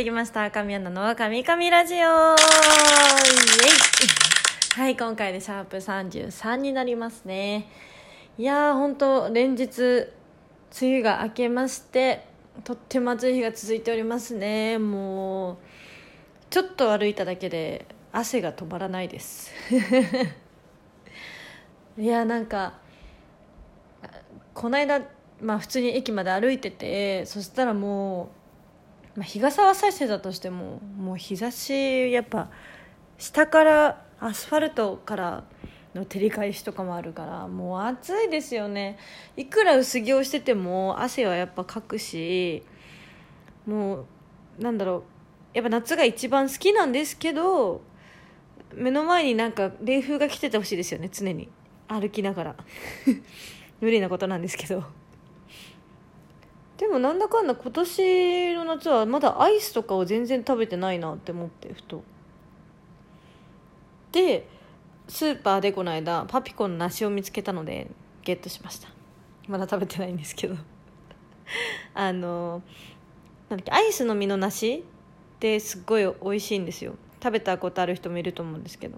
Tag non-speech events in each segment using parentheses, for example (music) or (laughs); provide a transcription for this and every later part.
ってきました。神アナの神々ラジオ。イエイ。はい今回でシャープ33になりますね。いやー本当連日梅雨が明けましてとっても暑い日が続いておりますね。もうちょっと歩いただけで汗が止まらないです。(laughs) いやなんかこの間まあ普通に駅まで歩いててそしたらもう、まあ、日傘は差してたとしてももう日差しやっぱ下からアスファルトからの照り返しとかもあるからもう暑いですよね。いくら薄着をしてても汗はやっぱかくしもうなんだろうやっぱ夏が一番好きなんですけど目の前になんか冷風が来ててほしいですよね常に。歩きながら。(laughs) 無理なことなんですけど。でもなんだかんだ今年の夏はまだアイスとかを全然食べてないなって思ってふと。でスーパーでこの間パピコの梨を見つけたのでゲットしました。まだ食べてないんですけど。(laughs) あのなんだっけアイスの実の梨ってすっごい美味しいんですよ。食べたことある人もいると思うんですけど。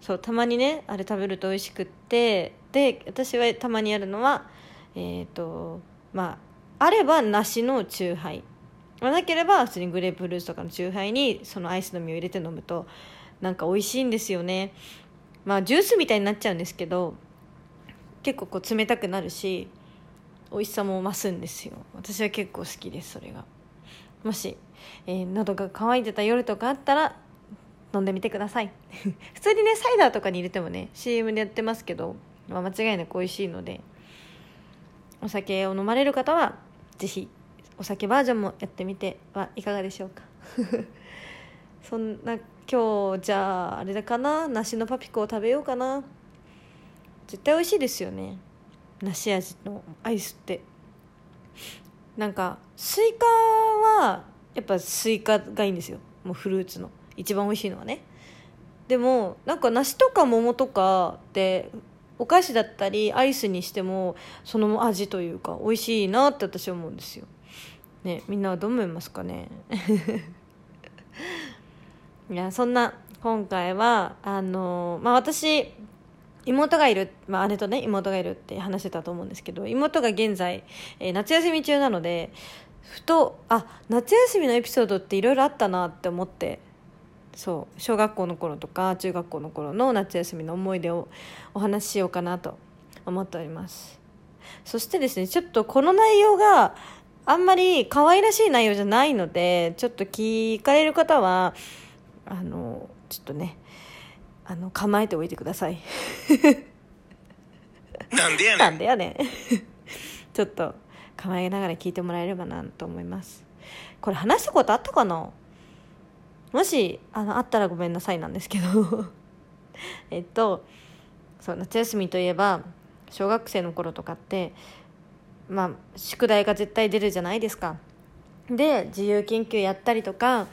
そうたまにねあれ食べると美味しくってで私はたまにやるのはえっ、ー、とまああれば梨のチューハイなければ普通にグレープフルーツとかのチューハイにそのアイスの実を入れて飲むとなんか美味しいんですよね。まあジュースみたいになっちゃうんですけど結構こう冷たくなるし美味しさも増すんですよ。私は結構好きですそれが。もし、えー、喉が渇いてた夜とかあったら飲んでみてください。(laughs) 普通にねサイダーとかに入れてもね CM でやってますけど、まあ、間違いなく美味しいのでお酒を飲まれる方は是非お酒バージョンもやってみてはいかがでしょうか。(laughs) そんな今日じゃああれだかな？梨のパピコを食べようかな。絶対美味しいですよね。梨味のアイスって。なんかスイカはやっぱスイカがいいんですよ。もうフルーツの。一番美味しいのはね。でもなんか梨とか桃とかってお菓子だったりアイスにしてもその味というか美味しいなって私は思うんですよ。ねみんなはどう思いますかね？(laughs) いやそんな今回はあのまあ私妹がいる、まあ、姉とね妹がいるって話してたと思うんですけど妹が現在、えー、夏休み中なのでふとあ夏休みのエピソードっていろいろあったなって思ってそう小学校の頃とか中学校の頃の夏休みの思い出をお話ししようかなと思っております。そしてですねちょっとこの内容があんまり可愛らしい内容じゃないのでちょっと聞かれる方はあのちょっとねあの構えておいてください。なんでやねん。なんでやねん。ちょっと構えながら聞いてもらえればなと思います。これ話したことあったかな？もしあのあったらごめんなさいなんですけど。(laughs) えっとそう夏休みといえば小学生の頃とかってまあ宿題が絶対出るじゃないですか。で自由研究やったりとか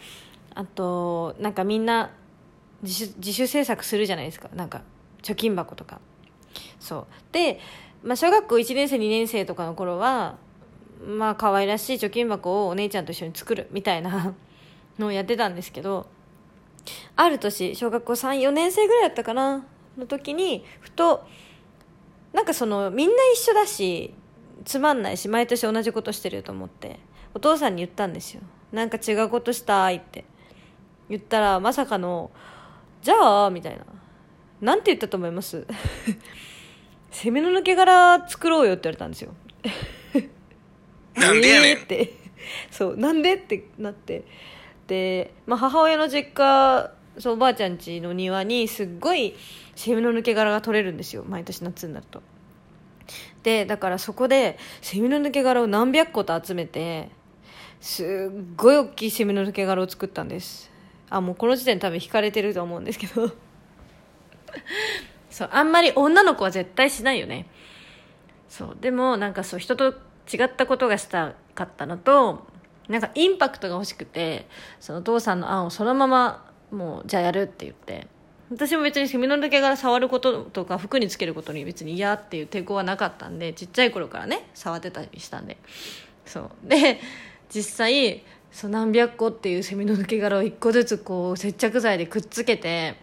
あとなんかみんな自主自主制作するじゃないですか。なんか貯金箱とか。そう。で、まあ、小学校1年生2年生とかの頃はまあ可愛らしい貯金箱をお姉ちゃんと一緒に作るみたいなのをやってたんですけどある年小学校34年生ぐらいだったかなの時にふとなんかそのみんな一緒だしつまんないし毎年同じことしてると思ってお父さんに言ったんですよ。なんか違うことしたいって。言ったらまさかの「じゃあ」みたいな。なんて言ったと思います？(laughs) 攻めの抜け殻作ろうよって言われたんですよ。なんでやねん。(laughs) えーって。そうなんでってなって。で、まあ、母親の実家そうおばあちゃん家の庭にすっごいセミの抜け殻が取れるんですよ。毎年夏になると。でだからそこでセミの抜け殻を何百個と集めてすっごい大きいセミの抜け殻を作ったんです。あもうこの時点多分引かれてると思うんですけど。(laughs) そうあんまり女の子は絶対しないよね。そうでもなんかそう人と違ったことがしたかったのとなんかインパクトが欲しくてそのお父さんの案をそのままもうじゃあやるって言って。私も別にセミの抜け殻触ることとか服につけることに別に嫌っていう抵抗はなかったんでちっちゃい頃からね触ってたりしたんで。そう。で実際そう何百個っていうセミの抜け殻を一個ずつこう接着剤でくっつけて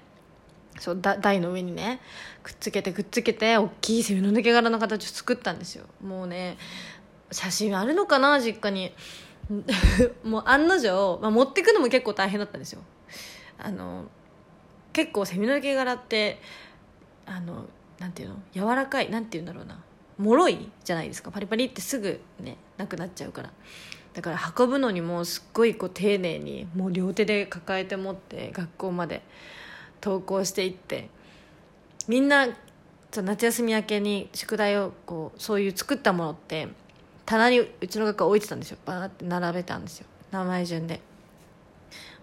そうだ台の上にねくっつけてくっつけて大きいセミの抜け殻の形を作ったんですよ。もうね写真あるのかな実家に。(laughs) もう案の定、まあ、持ってくのも結構大変だったんですよ。あの結構セミの抜け殻ってあのなんていうの？柔らかいなんていうんだろうな。脆いじゃないですか。パリパリってすぐねなくなっちゃうから。だから運ぶのにもすっごいこう丁寧にもう両手で抱えて持って学校まで登校していってみんな夏休み明けに宿題をこうそういう作ったものって棚にうちの学校置いてたんですよ。バーって並べたんですよ。名前順で。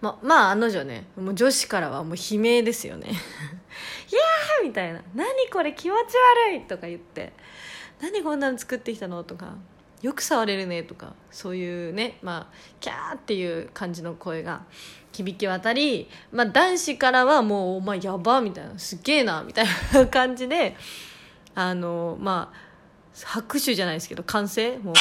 ままあ案の定ねもう女子からはもう悲鳴ですよね「(laughs) いやー!」みたいな「何これ気持ち悪い!」とか言って「何こんなの作ってきたの?」とか「よく触れるね」とか。そういうねまあキャーっていう感じの声が。響き渡り、まあ、男子からはもう「お前やば」みたいな「すげえな」みたいな感じであのまあ拍手じゃないですけど歓声？もう「(laughs) みた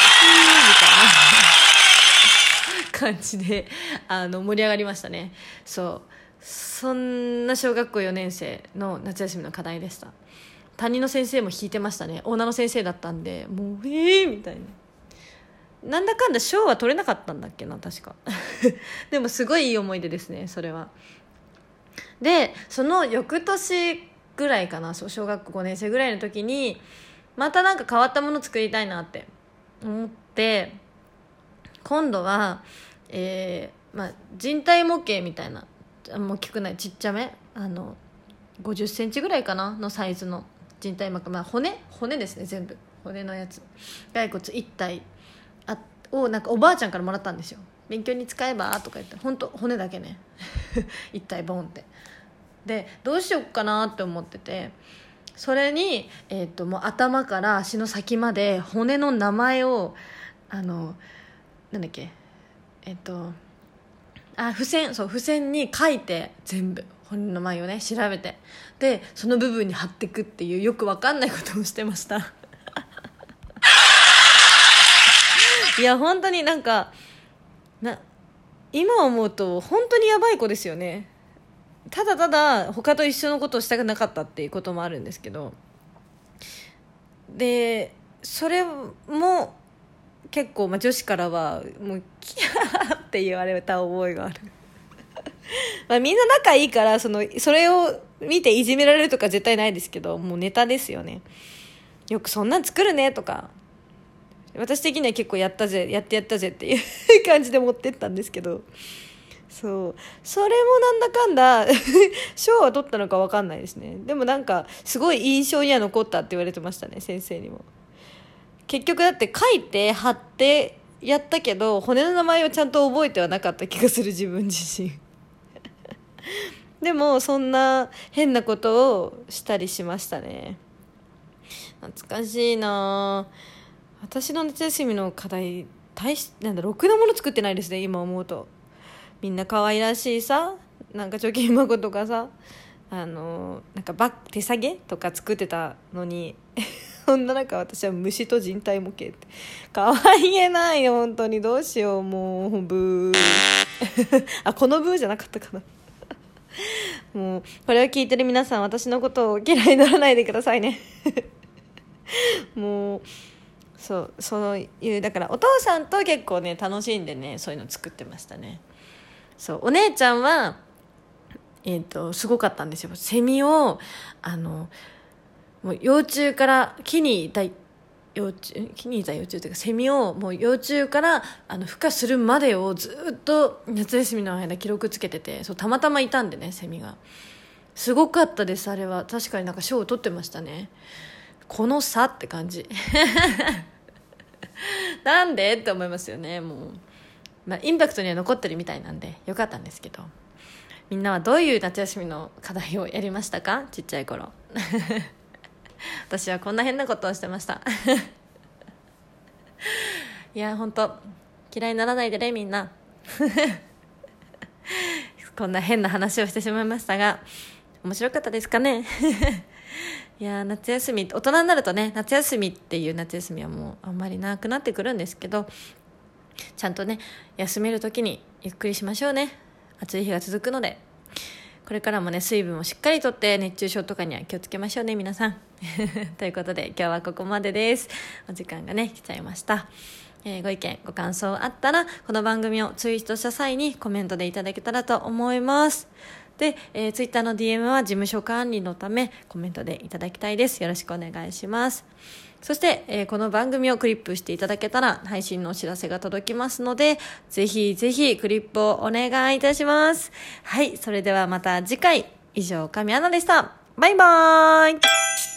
いな感じであの盛り上がりましたね。そう。そんな小学校4年生の夏休みの課題でした。担任の先生も弾いてましたね。女の先生だったんでもうええー、みたいな。なんだかんだ賞は取れなかったんだっけな確か。(laughs) でもすごいいい思い出ですねそれは。でその翌年ぐらいかなそう小学校5年生ぐらいの時にまたなんか変わったもの作りたいなって思って今度は、えーまあ、人体模型みたいなもう大きくないちっちゃめあの5 0センチぐらいかなのサイズの人体膜、まあ、骨骨ですね全部。骨のやつ。骸骨1体。あをなんかおばあちゃんからもらったんですよ。勉強に使えばとか言って。本当骨だけね。(laughs) 1体ボンって。でどうしようかなって思ってて。それに、えーと、もう頭から足の先まで骨の名前をあのなんだっけえっ、ー、とあ付箋そう付箋に書いて全部骨の前をね調べてでその部分に貼っていくっていうよく分かんないことをしてました。(laughs) いや本当になんかな今思うと本当にやばい子ですよね。ただただ他と一緒のことをしたくなかったっていうこともあるんですけどでそれも結構、まあ、女子からはもう「キャー!」って言われた覚えがある (laughs) まあみんな仲いいからそのそれを見ていじめられるとか絶対ないですけどもうネタですよねよくそんなん作るねとか私的には結構やったぜやってやったぜっていう (laughs) 感じで持ってったんですけどそう。それもなんだかんだ (laughs) 賞は取ったのか分かんないですね。でもなんかすごい印象には残ったって言われてましたね先生にも。結局だって書いて貼ってやったけど骨の名前をちゃんと覚えてはなかった気がする自分自身。(laughs) でもそんな変なことをしたりしましたね。懐かしいな。私の夏休みの課題大しなんだろくなもの作ってないですね今思うと。みんな可愛らしいさなんか貯金箱とかさあのなんかバッ手提げとか作ってたのに (laughs) そんな中私は虫と人体模型って。可愛げないよ本当に。どうしようもうブー。(laughs) あこのブーじゃなかったかな。(laughs) もうこれを聞いてる皆さん私のことを嫌いにならないでくださいね。もうそうそういうだからお父さんと結構ね楽しんでねそういうの作ってましたね。そうお姉ちゃんはえっ、ー、とすごかったんですよ。セミをあのもう幼虫から木にいた幼虫木にいた幼虫というかセミをもう幼虫からあの孵化するまでをずっと夏休みの間記録つけててそうたまたまいたんでねセミが。すごかったですあれは。確かになんか賞を取ってましたね。この差って感じ。(laughs) なんで？って思いますよねもう。まあ、インパクトには残ってるみたいなんでよかったんですけど。みんなはどういう夏休みの課題をやりましたか？ちっちゃい頃。(laughs) 私はこんな変なことをしてました。(laughs) いや本当。嫌いにならないでねみんな。(laughs) こんな変な話をしてしまいましたが面白かったですかね？いや夏休み大人になるとね夏休みっていう夏休みはもうあんまりなくなってくるんですけどちゃんとね休める時にゆっくりしましょうね。暑い日が続くので。これからもね水分をしっかりとって熱中症とかには気をつけましょうね皆さん。(laughs) ということで今日はここまでです。お時間がね来ちゃいました。えーご意見、ご感想あったら、この番組をツイートした際にコメントでいただけたらと思います。で、えー、ツイッターの DM は事務所管理のためコメントでいただきたいです。よろしくお願いします。そして、えーこの番組をクリップしていただけたら配信のお知らせが届きますので、ぜひぜひクリップをお願いいたします。はい、それではまた次回。以上、神アナでした。バイバーイ